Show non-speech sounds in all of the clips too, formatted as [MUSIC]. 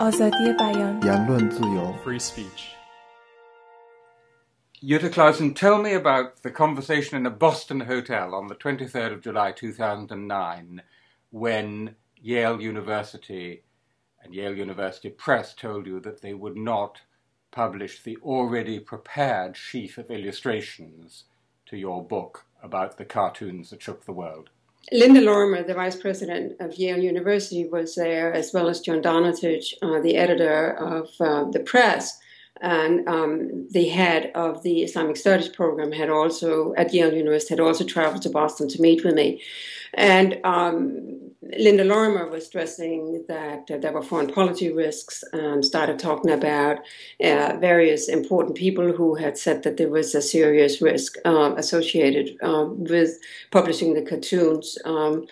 آزادی بیان Free speech. Jytte Klausen, tell me about the conversation in a Boston hotel on the 23rd of July 2009 when Yale University and Yale University Press told you that they would not publish the already prepared sheaf of illustrations to your book about the cartoons that shook the world. Linda Lorimer, the vice president of Yale University, was there, as well as John Donatich, uh, the editor of uh, the press. And um, the head of the Islamic Studies program had also, at Yale University, had also traveled to Boston to meet with me. And um, Linda Lorimer was stressing that uh, there were foreign policy risks and started talking about uh, various important people who had said that there was a serious risk uh, associated um, with publishing the cartoons. Um,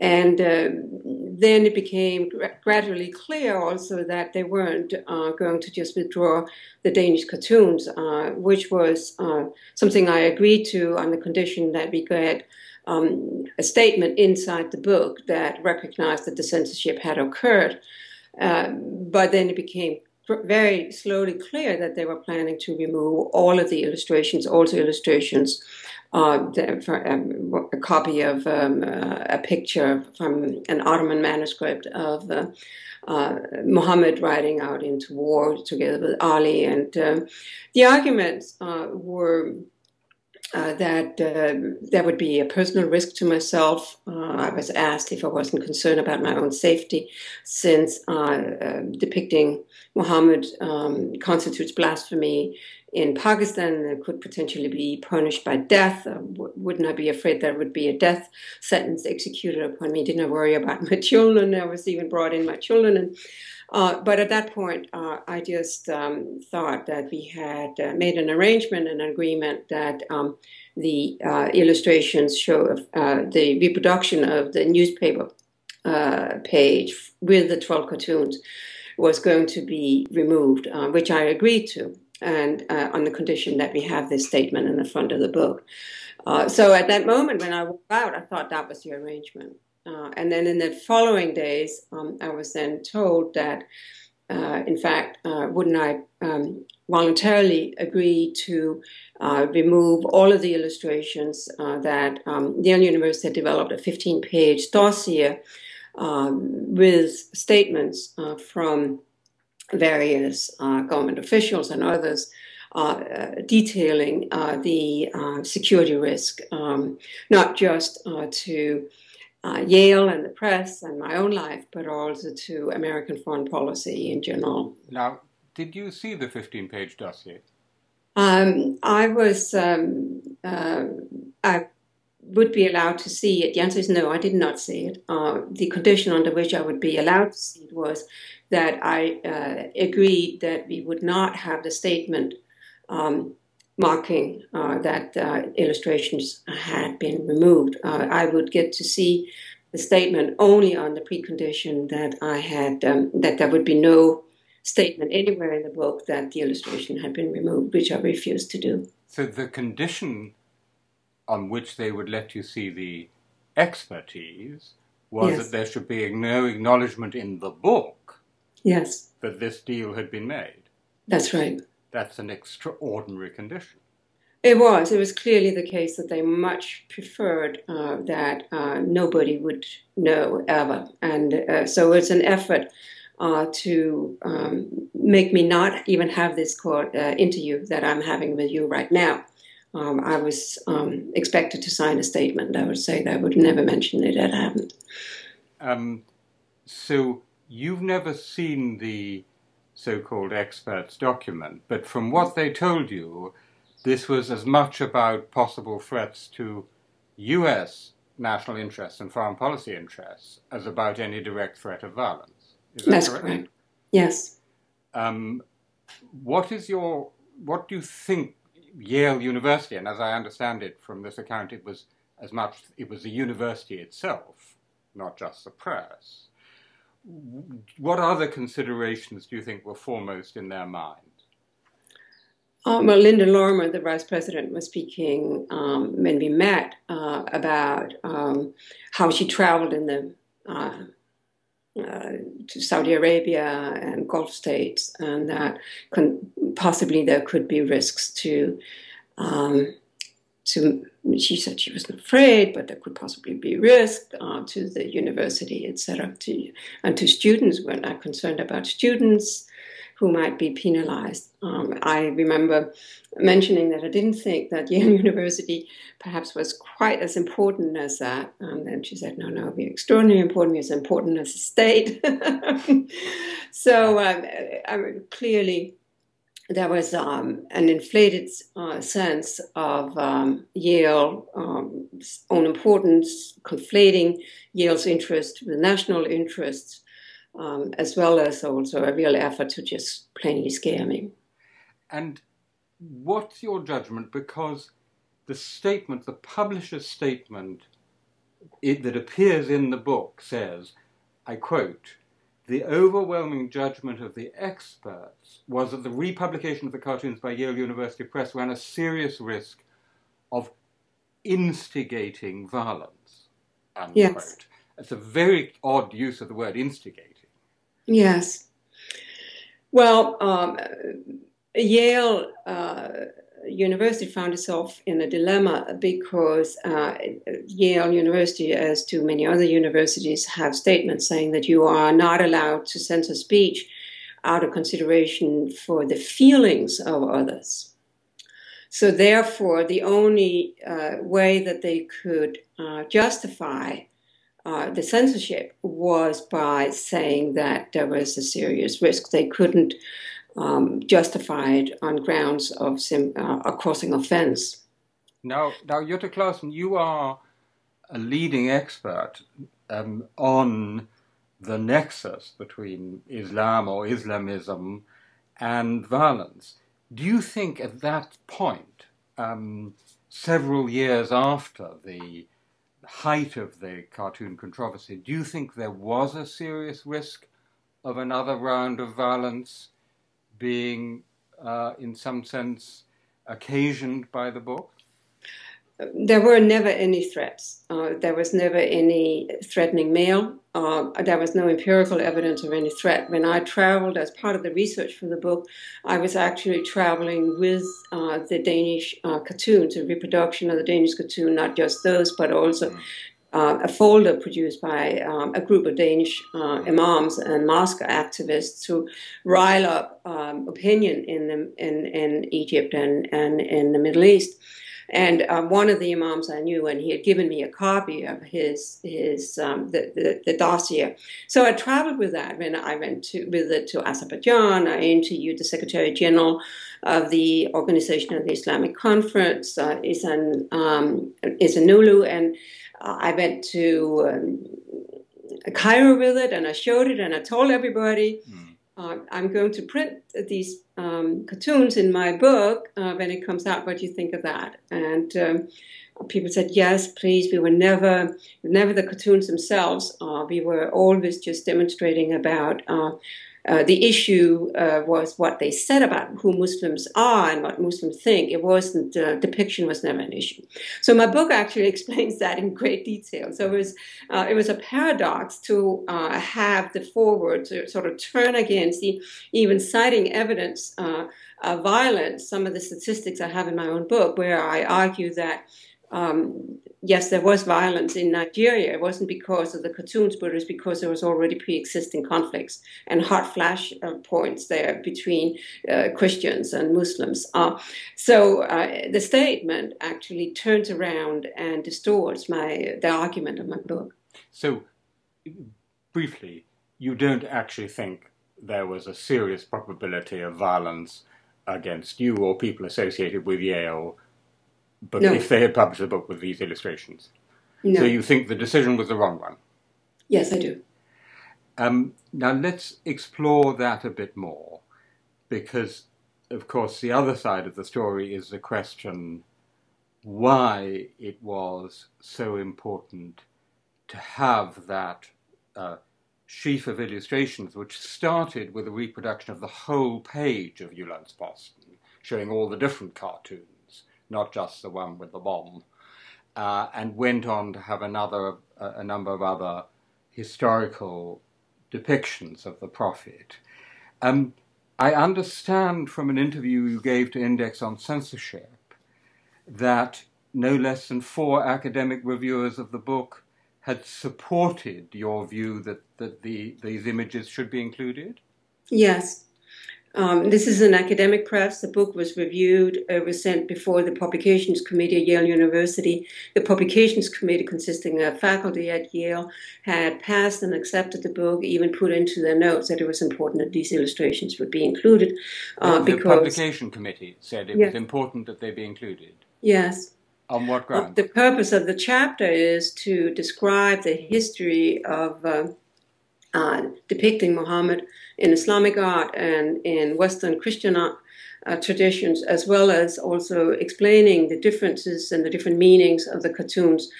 and uh, then it became gradually clear also that they weren't uh, going to just withdraw the Danish cartoons, uh, which was something I agreed to on the condition that we get um, a statement inside the book that recognized that the censorship had occurred. Uh, but then it became very slowly clear that they were planning to remove all of the illustrations, also illustrations, uh, for, um, a copy of um, uh, a picture from an Ottoman manuscript of uh, uh, Muhammad riding out into war together with Ali. And um, the arguments uh, were uh, that uh, there would be a personal risk to myself. Uh, I was asked if I wasn't concerned about my own safety, since uh, uh, depicting Muhammad um, constitutes blasphemy in Pakistan that could potentially be punished by death. Uh, wouldn't I be afraid there would be a death sentence executed upon me? Didn't I worry about [LAUGHS] my children? I was even brought in my children and uh, but at that point, uh, I just um, thought that we had uh, made an arrangement, an agreement that um, the uh, illustrations show uh, the reproduction of the newspaper page with the 12 cartoons was going to be removed, which I agreed to, and on the condition that we have this statement in the front of the book. so at that moment, when I walked out, I thought that was the arrangement. Uh, and then in the following days, um, I was then told that, uh, in fact, uh, wouldn't I um, voluntarily agree to uh, remove all of the illustrations uh, that um, Yale University had developed a 15 page dossier um, with statements uh, from various government officials and others. Uh, detailing uh, the uh, security risk, um, not just to uh, Yale and the press and my own life, but also to American foreign policy in general. Now, did you see the 15 page dossier? Um, I was, um, uh, I would be allowed to see it. The answer is no, I did not see it. Uh, the condition under which I would be allowed to see it was that I uh, agreed that we would not have the statement um, marking uh, that uh, illustrations had been removed. Uh, I would get to see the statement only on the precondition that I had um, that there would be no statement anywhere in the book that the illustration had been removed, which I refused to do. So the condition on which they would let you see the expertise was yes. that there should be no acknowledgement in the book yes that this deal had been made that's right that's an extraordinary condition. It was. It was clearly the case that they much preferred uh, that uh, nobody would know ever. And uh, so it's an effort uh, to um, make me not even have this court, uh, interview that I'm having with you right now. Um, I was um, expected to sign a statement. I would say that I would never mention it had happened. Um, so you've never seen the so-called experts document, but from what they told you, this was as much about possible threats to U.S. national interests and foreign policy interests as about any direct threat of violence. Is that That's correct? correct. Yes. Um, what is your what do you think Yale University, and as I understand it from this account, it was as much it was the university itself, not just the press what other considerations do you think were foremost in their mind? Uh, well, Linda Lorimer, the vice president, was speaking um, when we met uh, about um, how she traveled in the uh, to Saudi Arabia and Gulf states, and that con- possibly there could be risks to. Um, to she said she wasn't afraid, but there could possibly be risk uh, to the university, etc. To and to students, we're not concerned about students who might be penalized. Um, I remember mentioning that I didn't think that Yale [LAUGHS] University perhaps was quite as important as that. And then she said, no, no, we're extraordinarily important. We're as important as a state. [LAUGHS] so um, I, clearly, there was um, an inflated uh, sense of um, Yale um, own importance, conflating Yale's interest with national interests um, as well as also a real effort to just plainly scare me. And what's your judgment? Because the statement, the publisher's statement it, that appears in the book says, I quote, the overwhelming judgment of the experts was that the republication of the cartoons by Yale University Press ran a serious risk of instigating violence. Unquote. Yes. It's a very odd use of the word instigate. Yes. Well, um, Yale uh, University found itself in a dilemma because uh, Yale University, as do many other universities, have statements saying that you are not allowed to censor speech out of consideration for the feelings of others. So, therefore, the only uh, way that they could uh, justify uh, the censorship was by saying that there was a serious risk. They couldn't um, justify it on grounds of sim- uh, a crossing offense. Now, now, Jytte Klausen, you are a leading expert um, on the nexus between Islam or Islamism and violence. Do you think at that point, um, several years after the height of the cartoon controversy, do you think there was a serious risk of another round of violence being, uh, in some sense, occasioned by the book? There were never any threats. Uh, there was never any threatening mail. Uh, there was no empirical evidence of any threat. When I traveled as part of the research for the book, I was actually traveling with uh, the Danish uh, cartoons, a reproduction of the Danish cartoon, not just those, but also uh, a folder produced by um, a group of Danish uh, imams and mosque activists to rile up um, opinion in, the, in, in Egypt and, and in the Middle East. And um, one of the imams I knew, and he had given me a copy of his his um, the, the, the dossier. So I traveled with that. When I went to with it to Azerbaijan, I interviewed the Secretary General of the Organization of the Islamic Conference, uh, Isan um, Ihsanoglu, and uh, I went to um, Cairo with it, and I showed it, and I told everybody. Mm uh, I'm going to print these um, cartoons in my book uh, when it comes out. What do you think of that? And um, people said, yes, please. We were never, never the cartoons themselves. Uh, we were always just demonstrating about uh, uh, the issue uh, was what they said about who Muslims are and what Muslims think. It wasn't uh, depiction was never an issue. So my book actually [LAUGHS] explains that in great detail. So it was uh, it was a paradox to uh, have the forward to sort of turn against the even citing evidence of violence. Some of the statistics I have in my own book, where I argue that um, yes, there was violence in Nigeria. It wasn't because of the cartoons, but it was because there was already pre-existing conflicts and hard flash uh, points there between uh, Christians and Muslims. Uh, so uh, the statement actually turns around and distorts my the argument of my book. So, briefly, you don't actually think there was a serious probability of violence against you or people associated with Yale but no. if they had published a book with these illustrations. No. So you think the decision was the wrong one? Yes, I do. Um, now let's explore that a bit more, because, of course, the other side of the story is the question why it was so important to have that uh, sheaf of illustrations, which started with a reproduction of the whole page of Jyllands-Posten, showing all the different cartoons not just the one with the bomb, uh, and went on to have another a number of other historical depictions of the Prophet. Um, I understand from an interview you gave to Index on Censorship that no less than four academic reviewers of the book had supported your view that, that the, these images should be included? Yes. Um, this is an academic press. The book was reviewed, uh, was sent before the Publications Committee at Yale University. The Publications Committee, consisting of faculty at Yale, had passed and accepted the book, even put into their notes that it was important that these illustrations would be included. Uh, the, because, the Publication Committee said it was important that they be included. Yes. On what ground? the purpose of the chapter is to describe the history of uh, depicting Muhammad in Islamic art and in Western Christian art, uh, traditions, as well as also explaining the differences and the different meanings of the cartoons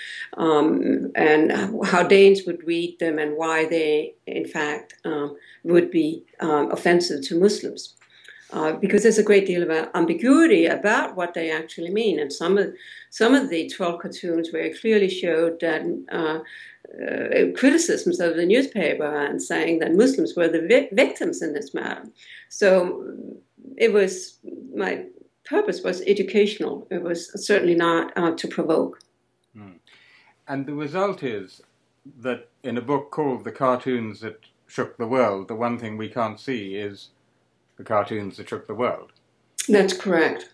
um, and how Danes would read them and why they, in fact, um, would be um, offensive to Muslims. Uh, because there's a great deal of ambiguity about what they actually mean, and some of some of the 12 cartoons very clearly showed that uh, uh, criticisms of the newspaper and saying that Muslims were the vi- victims in this matter. So it was my purpose was educational. It was certainly not uh, to provoke. Mm. And the result is that in a book called "The Cartoons That Shook the World," the one thing we can't see is the cartoons that shook the world. That's correct.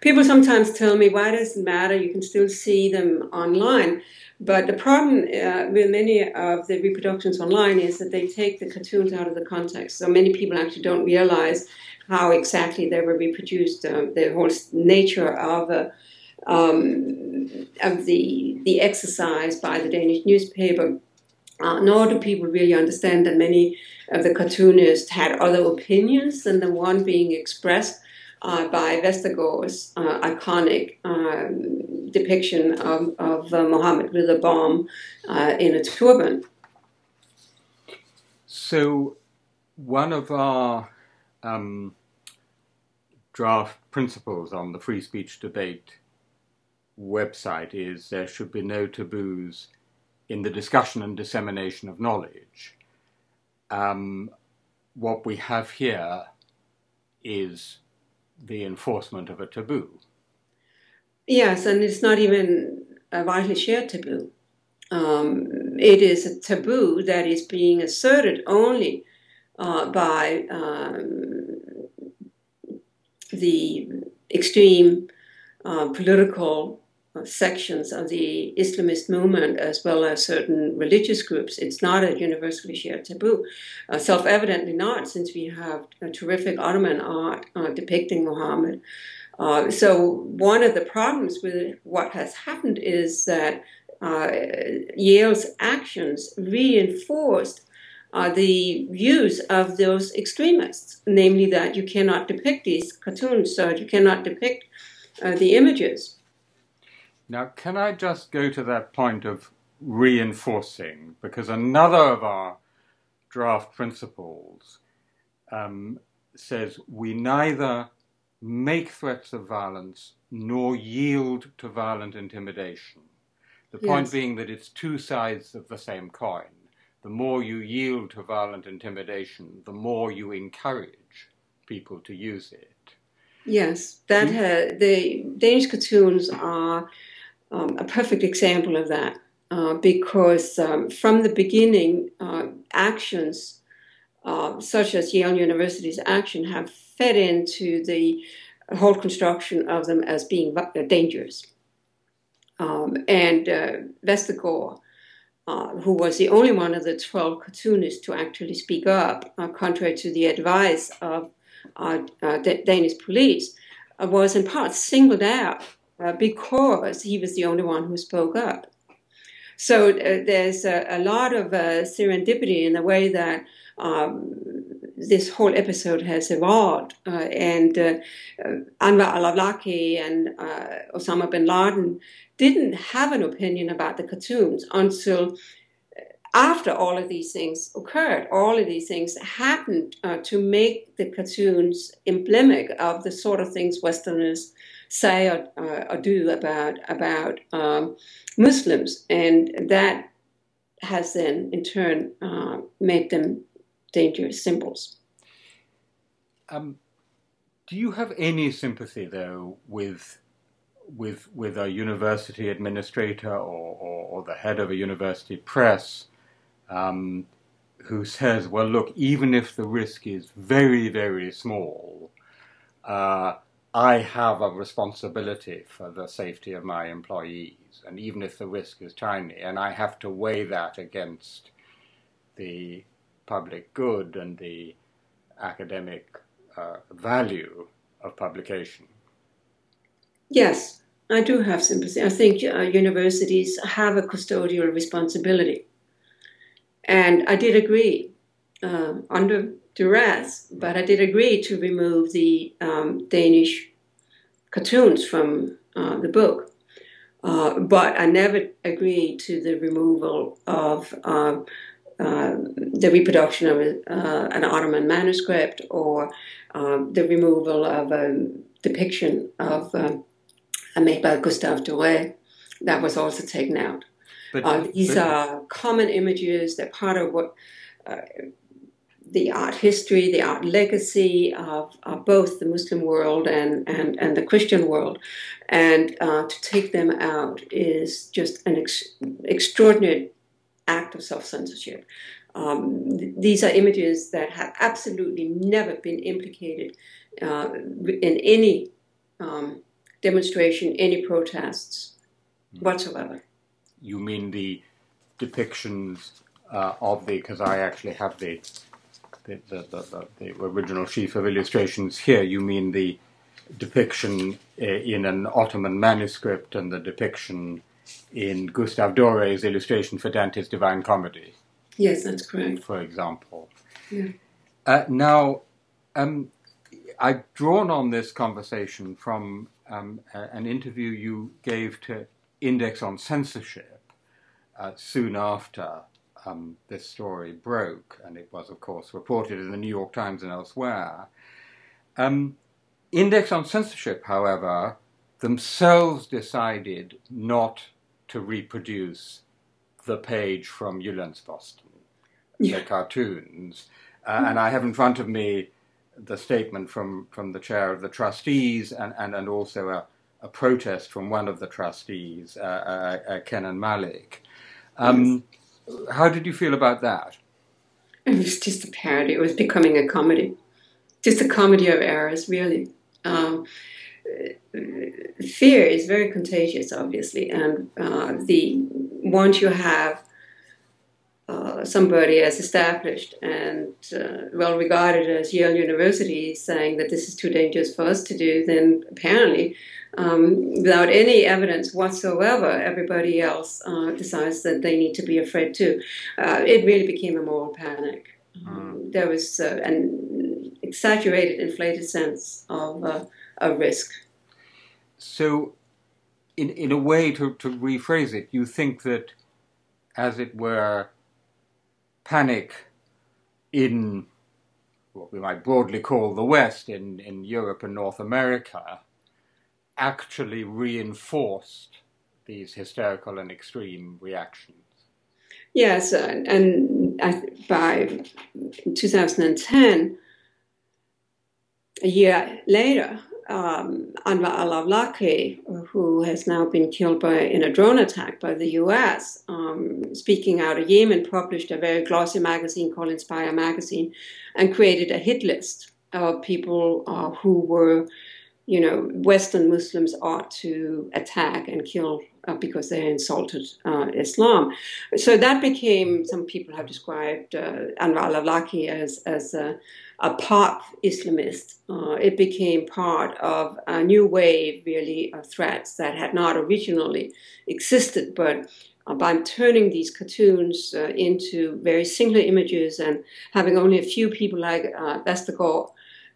People sometimes tell me, why does it matter? You can still see them online. But the problem uh, with many of the reproductions online is that they take the cartoons out of the context. So many people actually don't realize how exactly they were reproduced, uh, the whole nature of, uh, um, of the, the exercise by the Danish newspaper. Uh, nor do people really understand that many of the cartoonists had other opinions than the one being expressed uh, by Westergaard's uh, iconic um, depiction of, of uh, Muhammad with a bomb uh, in a turban. So, one of our um, draft principles on the free speech debate website is there should be no taboos in the discussion and dissemination of knowledge. Um, what we have here is the enforcement of a taboo. Yes, and it's not even a widely shared taboo. Um, it is a taboo that is being asserted only uh, by um, the extreme uh, political sections of the Islamist movement as well as certain religious groups. It's not a universally shared taboo. Uh, Self evidently not, since we have a terrific Ottoman art uh, depicting Muhammad. Uh, so, one of the problems with what has happened is that uh, Yale's actions reinforced uh, the views of those extremists, namely that you cannot depict these cartoons, so you cannot depict the images. Now, can I just go to that point of reinforcing? Because another of our draft principles um, says we neither make threats of violence nor yield to violent intimidation. The point yes. being that it's two sides of the same coin. The more you yield to violent intimidation, the more you encourage people to use it. Yes, that uh, the Danish cartoons are um, a perfect example of that uh, because um, from the beginning, uh, actions uh, such as Yale University's action have fed into the whole construction of them as being uh, dangerous. Um, and uh, uh, who was the only one of the 12 cartoonists to actually speak up, contrary to the advice of Danish police, was in part singled out uh, because he was the only one who spoke up. So uh, there's a, a, lot of uh, serendipity in the way that um, this whole episode has evolved. Uh, and uh, Anwar al-Awlaki and Osama bin Laden didn't have an opinion about the cartoons until after all of these things occurred, all of these things happened uh, to make the cartoons emblematic of the sort of things Westerners say or, uh, or do about about um, Muslims, and that has then, in turn, uh, made them dangerous symbols. Um, do you have any sympathy, though, with with with a university administrator or, or, or the head of a university press um, who says, "Well, look, even if the risk is very, very small, uh, I have a responsibility for the safety of my employees, and even if the risk is tiny, and I have to weigh that against the public good and the academic uh, value of publication. Yes, I do have sympathy. I think uh, universities have a custodial responsibility. And I did agree uh, under duress, but I did agree to remove the um, Danish cartoons from uh, the book. Uh, but I never agreed to the removal of uh, uh, the reproduction of uh, an Ottoman manuscript or um, the removal of a depiction of um, made by Gustave Doré that was also taken out. But, uh, these but, are common images. They're part of what uh, the art history, the art legacy of, of, both the Muslim world and, and, and the Christian world. And uh, to take them out is just an ex- extraordinary act of self censorship. Um, th- these are images that have absolutely never been implicated uh, in any um, demonstration, any protests hmm. whatsoever. You mean the depictions uh, of the, because I actually have the the, the, the, the, original sheaf of illustrations here, you mean the depiction uh, in an Ottoman manuscript and the depiction in Gustave Doré's illustration for Dante's Divine Comedy. Yes, that's correct. For example. Yeah. Uh, now, um, I've drawn on this conversation from um, a, an interview you gave to Index on Censorship uh, soon after um, this story broke, and it was, of course, reported in the New York Times and elsewhere. Um, Index on Censorship, however, themselves decided not to reproduce the page from Jyllands-Posten, yeah. the cartoons. Uh, and I have in front of me the statement from, from the chair of the trustees and, and, and also a, a protest from one of the trustees, uh, uh, uh Kenan Malik. Um, yes. How did you feel about that? It was just a parody. It was becoming a comedy. Just a comedy of errors, really. Um, fear is very contagious, obviously, and uh, the once you have uh, somebody as established and uh, well regarded as Yale University saying that this is too dangerous for us to do, then apparently, um, without any evidence whatsoever, everybody else uh, decides that they need to be afraid too. Uh, it really became a moral panic. Um, there was uh, an exaggerated, inflated sense of, uh, of risk. So, in, in a way, to, to rephrase it, you think that, as it were, panic in what we might broadly call the West, in, in Europe and North America, actually reinforced these hysterical and extreme reactions. Yes, uh, and by 2010, a year later, um, Anwar al-Awlaki, who has now been killed by in a drone attack by the U.S., um, speaking out of Yemen, published a very glossy magazine called Inspire Magazine, and created a hit list of people uh, who were, you know, Western Muslims ought to attack and kill uh, because they insulted uh, Islam. So that became, some people have described uh, Anwar al-Awlaki as as a a pop Islamist. Uh, it became part of a new wave, really, of threats that had not originally existed, but uh, by turning these cartoons uh, into very singular images and having only a few people like uh, Westergaard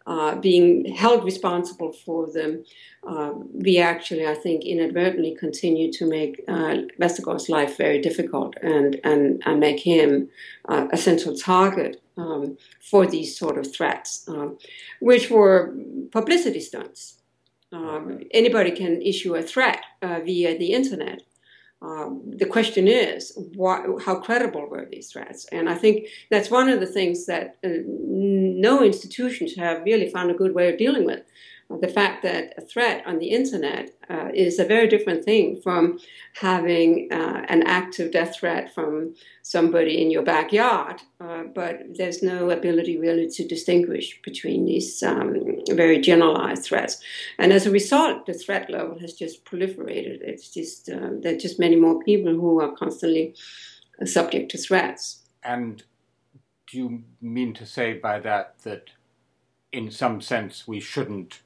uh, being held responsible for them, uh, we actually, I think, inadvertently continue to make uh, Westergaard's life very difficult and, and, and make him uh, a central target um, for these sort of threats, um, which were publicity stunts. Um, anybody can issue a threat uh, via the internet. Um, the question is, how credible were these threats? And I think that's one of the things that uh, no institutions have really found a good way of dealing with the fact that a threat on the internet uh, is a very different thing from having uh, an active death threat from somebody in your backyard. Uh, but there's no ability really to distinguish between these um, very generalized threats. And as a result, the threat level has just proliferated. It's just uh, there are just many more people who are constantly subject to threats. And do you mean to say by that that in some sense we shouldn't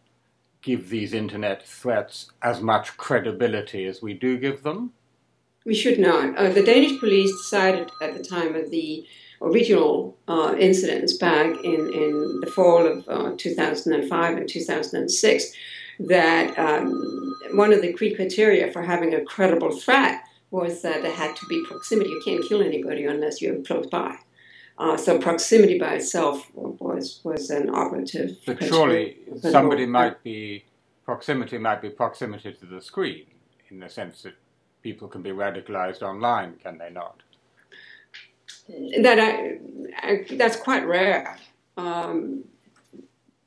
give these internet threats as much credibility as we do give them? We should not. Uh, the Danish police decided at the time of the original uh, incidents back in, in the fall of uh, 2005 and 2006 that um, one of the key criteria for having a credible threat was that there had to be proximity. You can't kill anybody unless you're close by. Uh, so proximity by itself was was an operative. But surely somebody might be proximity might be proximity to the screen in the sense that people can be radicalized online, can they not? That I, I, that's quite rare. Um,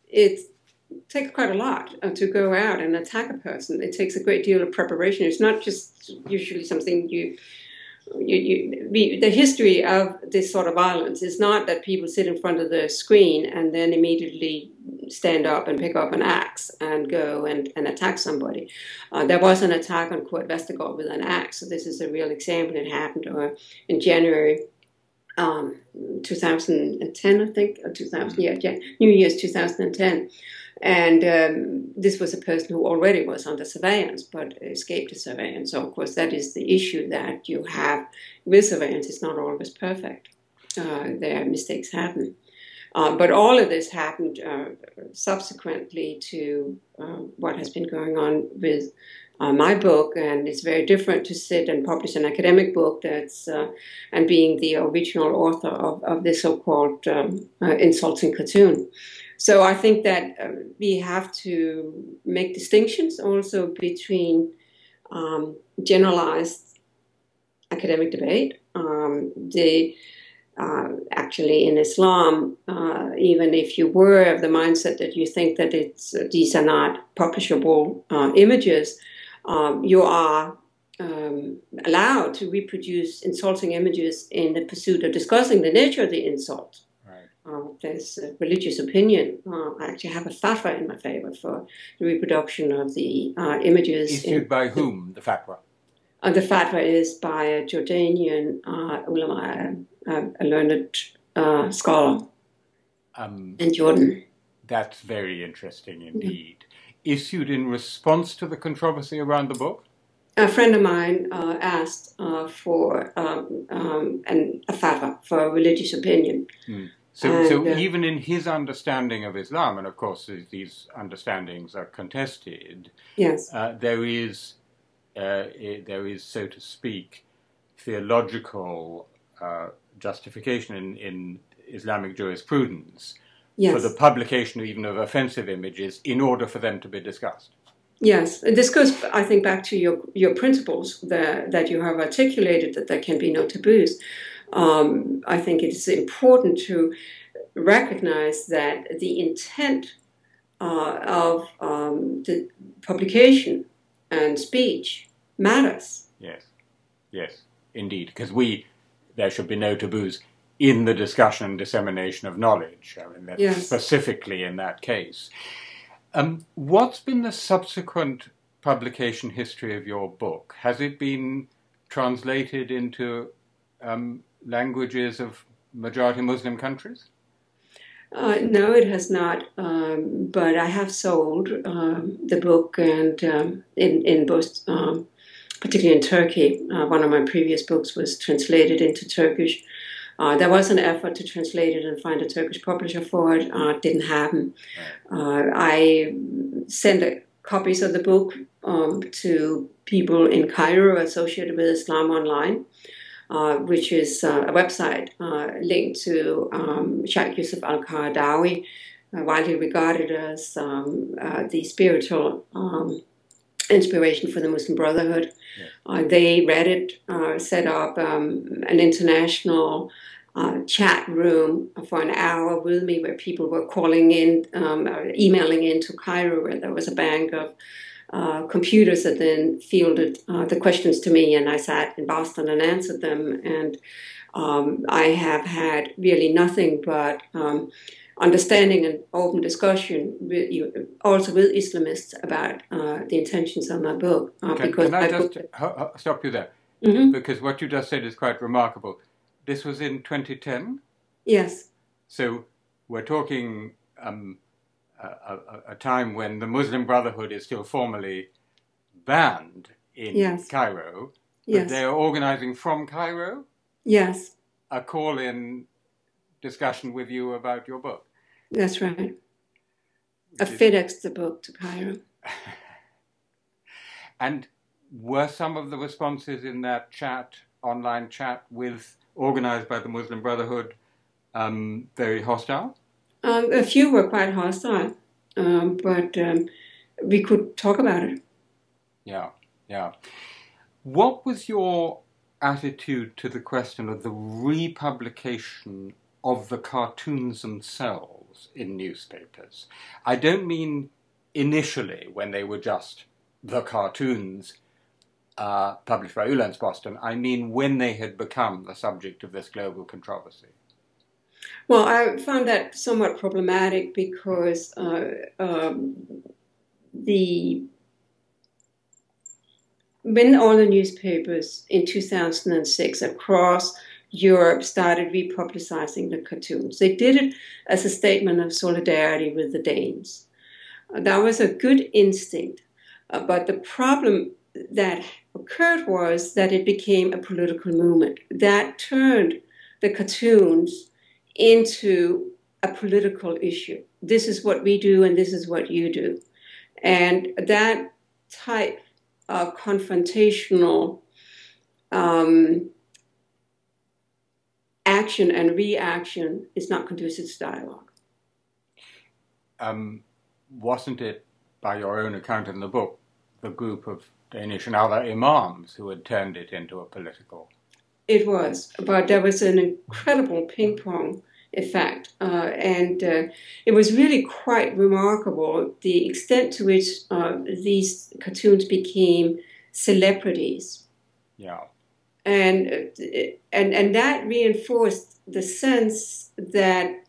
it takes quite a lot uh, to go out and attack a person. It takes a great deal of preparation. It's not just usually something you you, you, the history of this sort of violence is not that people sit in front of the screen and then immediately stand up and pick up an axe and go and, and attack somebody. Uh, there was an attack on Kurt Westergaard with an axe, so this is a real example. It happened uh, in January um, 2010, I think, or 2000, yeah, New Year's 2010. And um, this was a person who already was under surveillance but escaped the surveillance. So, of course, that is the issue that you have with surveillance. It's not always perfect. Uh, there mistakes happen. Uh, but all of this happened uh, subsequently to uh, what has been going on with uh, my book, and it's very different to sit and publish an academic book that's uh, and being the original author of, of this so-called um, insulting cartoon. So I think that uh, we have to make distinctions also between um, generalized academic debate. Um, the uh, actually in Islam, uh, even if you were of the mindset that you think that it's uh, these are not publishable uh, images, um, you are um, allowed to reproduce insulting images in the pursuit of discussing the nature of the insult uh, there's a religious opinion. Uh, I actually have a fatwa in my favor for the reproduction of the uh, images. Issued by whom, the fatwa? Uh, the fatwa is by a Jordanian uh, ulama, uh, a learned uh, scholar um, in Jordan. That's very interesting indeed. Issued in response to the controversy around the book? a friend of mine uh, asked uh, for um, um, an, a fatwa for a religious opinion. Mm. So, and, so uh, even in his understanding of Islam, and of course these understandings are contested, yes, uh, there is uh, there is, so to speak, theological uh, justification in, in Islamic jurisprudence yes. for the publication even of offensive images in order for them to be discussed. Yes, this goes, I think, back to your your principles that that you have articulated that there can be no taboos um, I think it's important to recognize that the intent uh, of um, the publication and speech matters. Yes, yes, indeed, because we there should be no taboos in the discussion and dissemination of knowledge. I mean, yes. specifically in that case. Um, what's been the subsequent publication history of your book? Has it been translated into um, languages of majority Muslim countries? Uh, no, it has not. Um, but I have sold um, the book, and um, in in both, um, particularly in Turkey, uh, one of my previous books was translated into Turkish. Uh, there was an effort to translate it and find a Turkish publisher for it. Uh, it didn't happen. Uh, I sent copies of the book um, to people in Cairo associated with Islam Online. Uh, which is uh, a website uh, linked to um, Sheikh Yusuf al Qaradawi, widely regarded as um, the spiritual um, inspiration for the Muslim Brotherhood. Yeah. Uh, they read it, uh, set up um, an international uh, chat room for an hour with me where people were calling in, um, emailing into Cairo, where there was a bank of uh, computers that then fielded uh, the questions to me, and I sat in Boston and answered them. And um, I have had really nothing but um, understanding and open discussion with you, also with Islamists about uh, the intentions of my book. Uh, can, because can I just book... stop you there? Mm-hmm. Because what you just said is quite remarkable. This was in 2010? Yes. So we're talking um, a, a, a, time when the Muslim Brotherhood is still formally banned in yes. Cairo. But yes. they're organizing from Cairo? Yes. A call in discussion with you about your book? That's right. I FedEx the book to Cairo. [LAUGHS] and were some of the responses in that chat, online chat, with organized by the Muslim Brotherhood, um, very hostile? Um, a few were quite hostile, um, but um, we could talk about it. Yeah, yeah. What was your attitude to the question of the republication of the cartoons themselves? In newspapers. I don't mean initially when they were just the cartoons uh, published by Jyllands-Posten. I mean when they had become the subject of this global controversy. Well, I found that somewhat problematic because uh, um, the when all the newspapers in 2006 across Europe started republicizing the cartoons. They did it as a statement of solidarity with the Danes. That was a good instinct, uh, but the problem that occurred was that it became a political movement that turned the cartoons into a political issue. This is what we do, and this is what you do. And that type of confrontational um, action and reaction is not conducive to dialogue. Um, wasn't it, by your own account in the book, the group of Danish and other imams who had turned it into a political? It was, but there was an incredible ping pong effect, uh, and uh, it was really quite remarkable the extent to which uh, these cartoons became celebrities. Yeah and and and that reinforced the sense that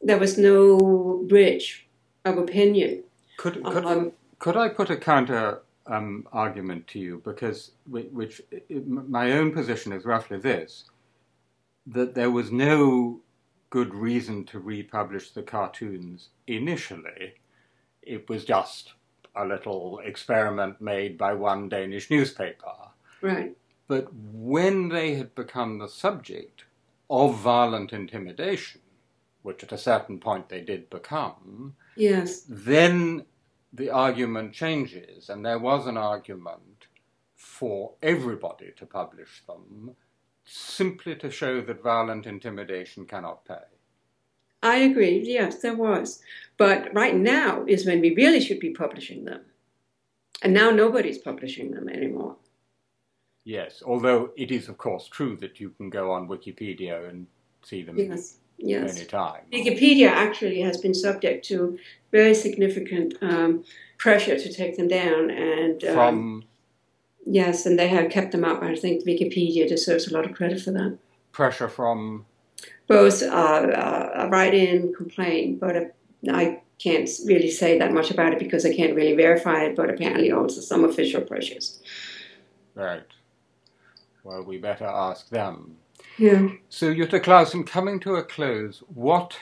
there was no bridge of opinion. Could could, um, could I put a counter um, argument to you because which, which my own position is roughly this that there was no good reason to republish the cartoons initially. It was just a little experiment made by one Danish newspaper. Right. But when they had become the subject of violent intimidation, which at a certain point they did become, yes, then the argument changes, and there was an argument for everybody to publish them, simply to show that violent intimidation cannot pay. I agree. Yes, there was. But right now is when we really should be publishing them. And now nobody's publishing them anymore. Yes, although it is, of course, true that you can go on Wikipedia and see them yes, yes. anytime. Wikipedia actually has been subject to very significant um, pressure to take them down. and um, From? Yes, and they have kept them up. I think Wikipedia deserves a lot of credit for that. Pressure from? Both uh, uh, a write-in complaint, but I can't really say that much about it because I can't really verify it, but apparently also some official pressures. Right. Well, we better ask them. Yeah. So, Jytte Klausen, coming to a close, what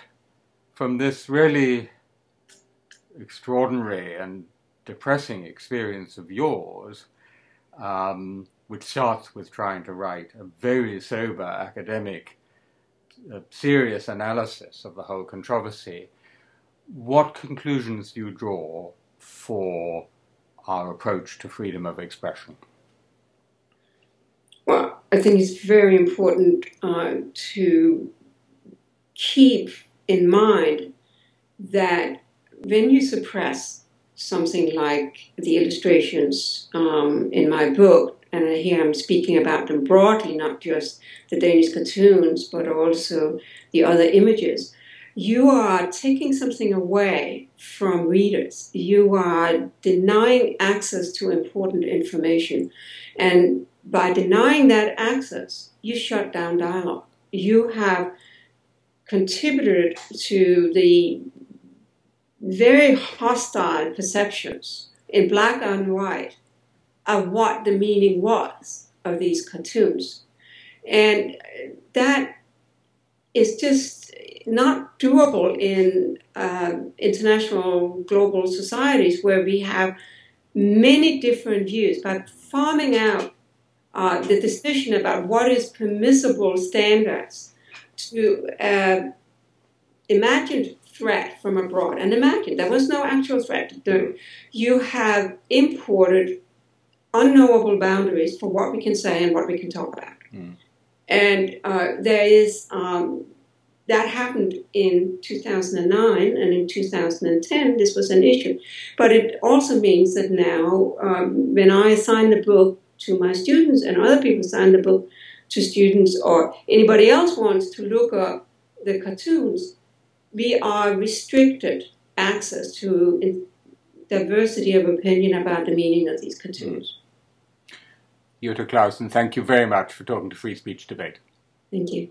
from this really extraordinary and depressing experience of yours, um, which starts with trying to write a very sober academic, uh, serious analysis of the whole controversy, what conclusions do you draw for our approach to freedom of expression? I think it's very important uh, to keep in mind that when you suppress something like the illustrations um, in my book, and here I'm speaking about them broadly, not just the Danish cartoons, but also the other images, you are taking something away from readers. You are denying access to important information. And by denying that access, you shut down dialogue. You have contributed to the very hostile perceptions in black and white of what the meaning was of these cartoons. And that is just not doable in uh, international global societies where we have many different views. But farming out uh, the decision about what is permissible standards to uh, imagined threat from abroad, and imagine there was no actual threat. You have imported unknowable boundaries for what we can say and what we can talk about. Mm. And uh, there is um, that happened in 2009 and in 2010 this was an issue but it also means that now um, when i assign the book to my students and other people assign the book to students or anybody else wants to look up the cartoons we are restricted access to diversity of opinion about the meaning of these cartoons. Jytte Klausen, thank you very much for talking to Free Speech Debate. Thank you.